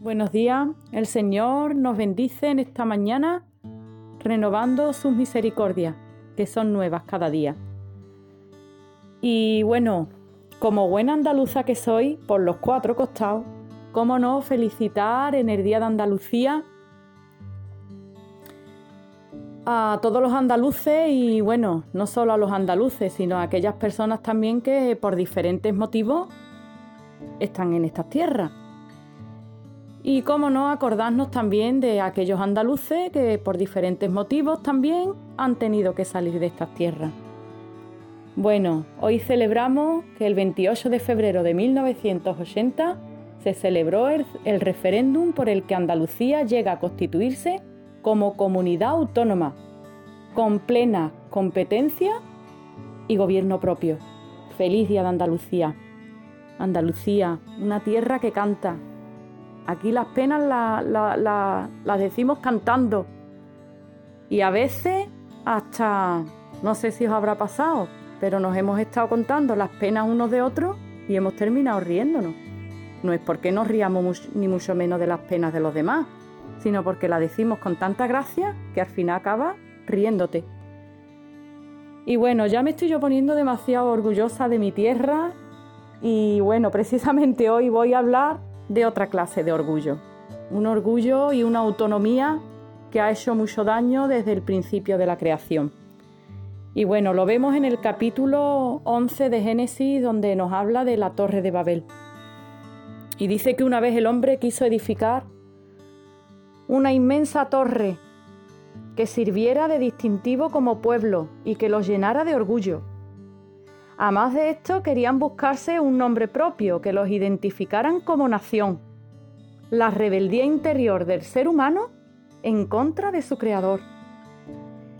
Buenos días, el Señor nos bendice en esta mañana renovando sus misericordias, que son nuevas cada día. Y bueno, como buena andaluza que soy, por los cuatro costados, cómo no felicitar en el Día de Andalucía a todos los andaluces y bueno, no solo a los andaluces, sino a aquellas personas también que por diferentes motivos están en estas tierras. Y cómo no acordarnos también de aquellos andaluces que por diferentes motivos también han tenido que salir de estas tierras. Bueno, hoy celebramos que el 28 de febrero de 1980 se celebró el, referéndum por el que Andalucía llega a constituirse como comunidad autónoma, con plena competencia y gobierno propio. Feliz Día de Andalucía. Andalucía, una tierra que canta, Aquí las penas las decimos cantando. Y a veces hasta, no sé si os habrá pasado, pero nos hemos estado contando las penas unos de otros y hemos terminado riéndonos. No es porque nos riamos ni mucho menos de las penas de los demás, sino porque las decimos con tanta gracia que al final acaba riéndote. Y bueno, ya me estoy yo poniendo demasiado orgullosa de mi tierra y bueno, precisamente hoy voy a hablar de otra clase de orgullo. Un orgullo y una autonomía que ha hecho mucho daño desde el principio de la creación. Y bueno, lo vemos en el capítulo 11 de Génesis donde nos habla de la torre de Babel. Y dice que una vez el hombre quiso edificar una inmensa torre que sirviera de distintivo como pueblo y que los llenara de orgullo. Además de esto, querían buscarse un nombre propio que los identificaran como nación. La rebeldía interior del ser humano en contra de su creador.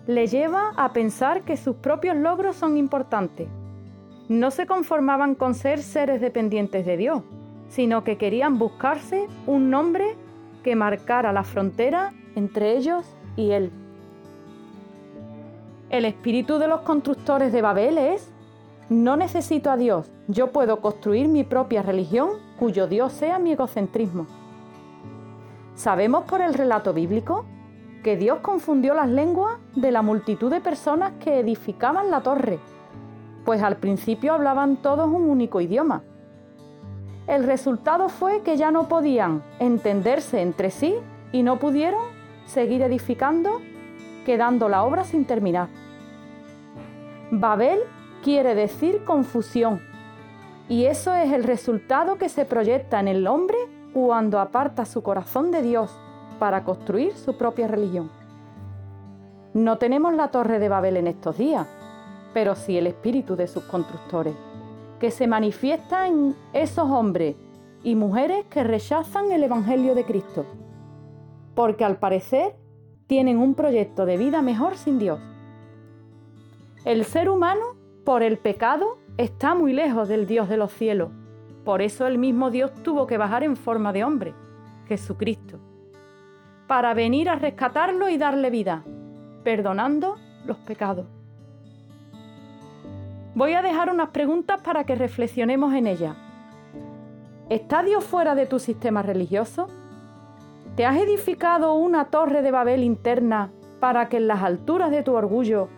Le lleva a pensar que sus propios logros son importantes. No se conformaban con ser seres dependientes de Dios, sino que querían buscarse un nombre que marcara la frontera entre ellos y Él. El espíritu de los constructores de Babel es no necesito a Dios, yo puedo construir mi propia religión cuyo Dios sea mi egocentrismo. Sabemos por el relato bíblico que Dios confundió las lenguas de la multitud de personas que edificaban la torre, pues al principio hablaban todos un único idioma. El resultado fue que ya no podían entenderse entre sí y no pudieron seguir edificando, quedando la obra sin terminar. Babel quiere decir confusión. Y eso es el resultado que se proyecta en el hombre cuando aparta su corazón de Dios para construir su propia religión. No tenemos la torre de Babel en estos días, pero sí el espíritu de sus constructores, que se manifiesta en esos hombres y mujeres que rechazan el Evangelio de Cristo, porque al parecer tienen un proyecto de vida mejor sin Dios. El ser humano por el pecado está muy lejos del Dios de los cielos. Por eso el mismo Dios tuvo que bajar en forma de hombre, Jesucristo, para venir a rescatarlo y darle vida, perdonando los pecados. Voy a dejar unas preguntas para que reflexionemos en ellas. ¿Está Dios fuera de tu sistema religioso? ¿Te has edificado una torre de Babel interna para que en las alturas de tu orgullo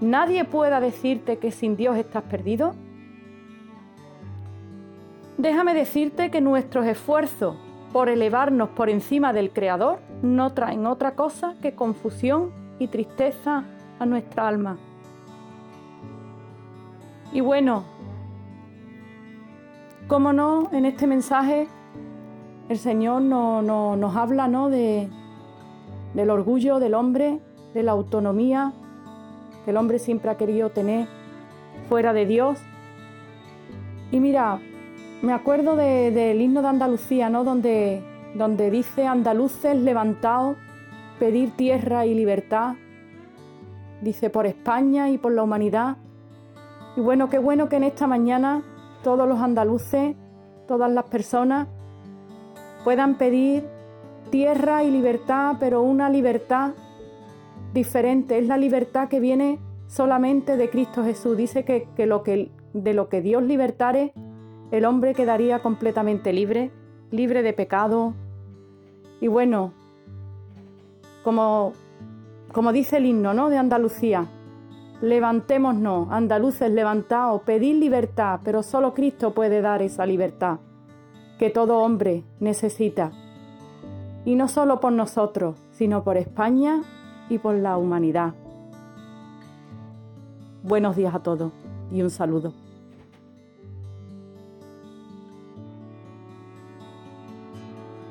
nadie pueda decirte que sin Dios estás perdido? Déjame decirte que nuestros esfuerzos por elevarnos por encima del Creador no traen otra cosa que confusión y tristeza a nuestra alma. Y bueno, cómo no, en este mensaje el Señor nos habla ¿no? de, del orgullo del hombre, de la autonomía, que el hombre siempre ha querido tener fuera de Dios. Y mira, me acuerdo del himno de Andalucía, ¿no? Donde, donde dice andaluces levantados, pedir tierra y libertad. Dice por España y por la humanidad. Y bueno, qué bueno que en esta mañana todos los andaluces, todas las personas puedan pedir tierra y libertad, pero una libertad diferente, es la libertad que viene solamente de Cristo Jesús. Dice que, lo que de lo que Dios libertare, el hombre quedaría completamente libre, libre de pecado, Y bueno, como, como dice el himno ¿no? de Andalucía, levantémonos, andaluces levantaos, pedid libertad, pero solo Cristo puede dar esa libertad que todo hombre necesita. Y no solo por nosotros, sino por España y por la humanidad. Buenos días a todos y un saludo.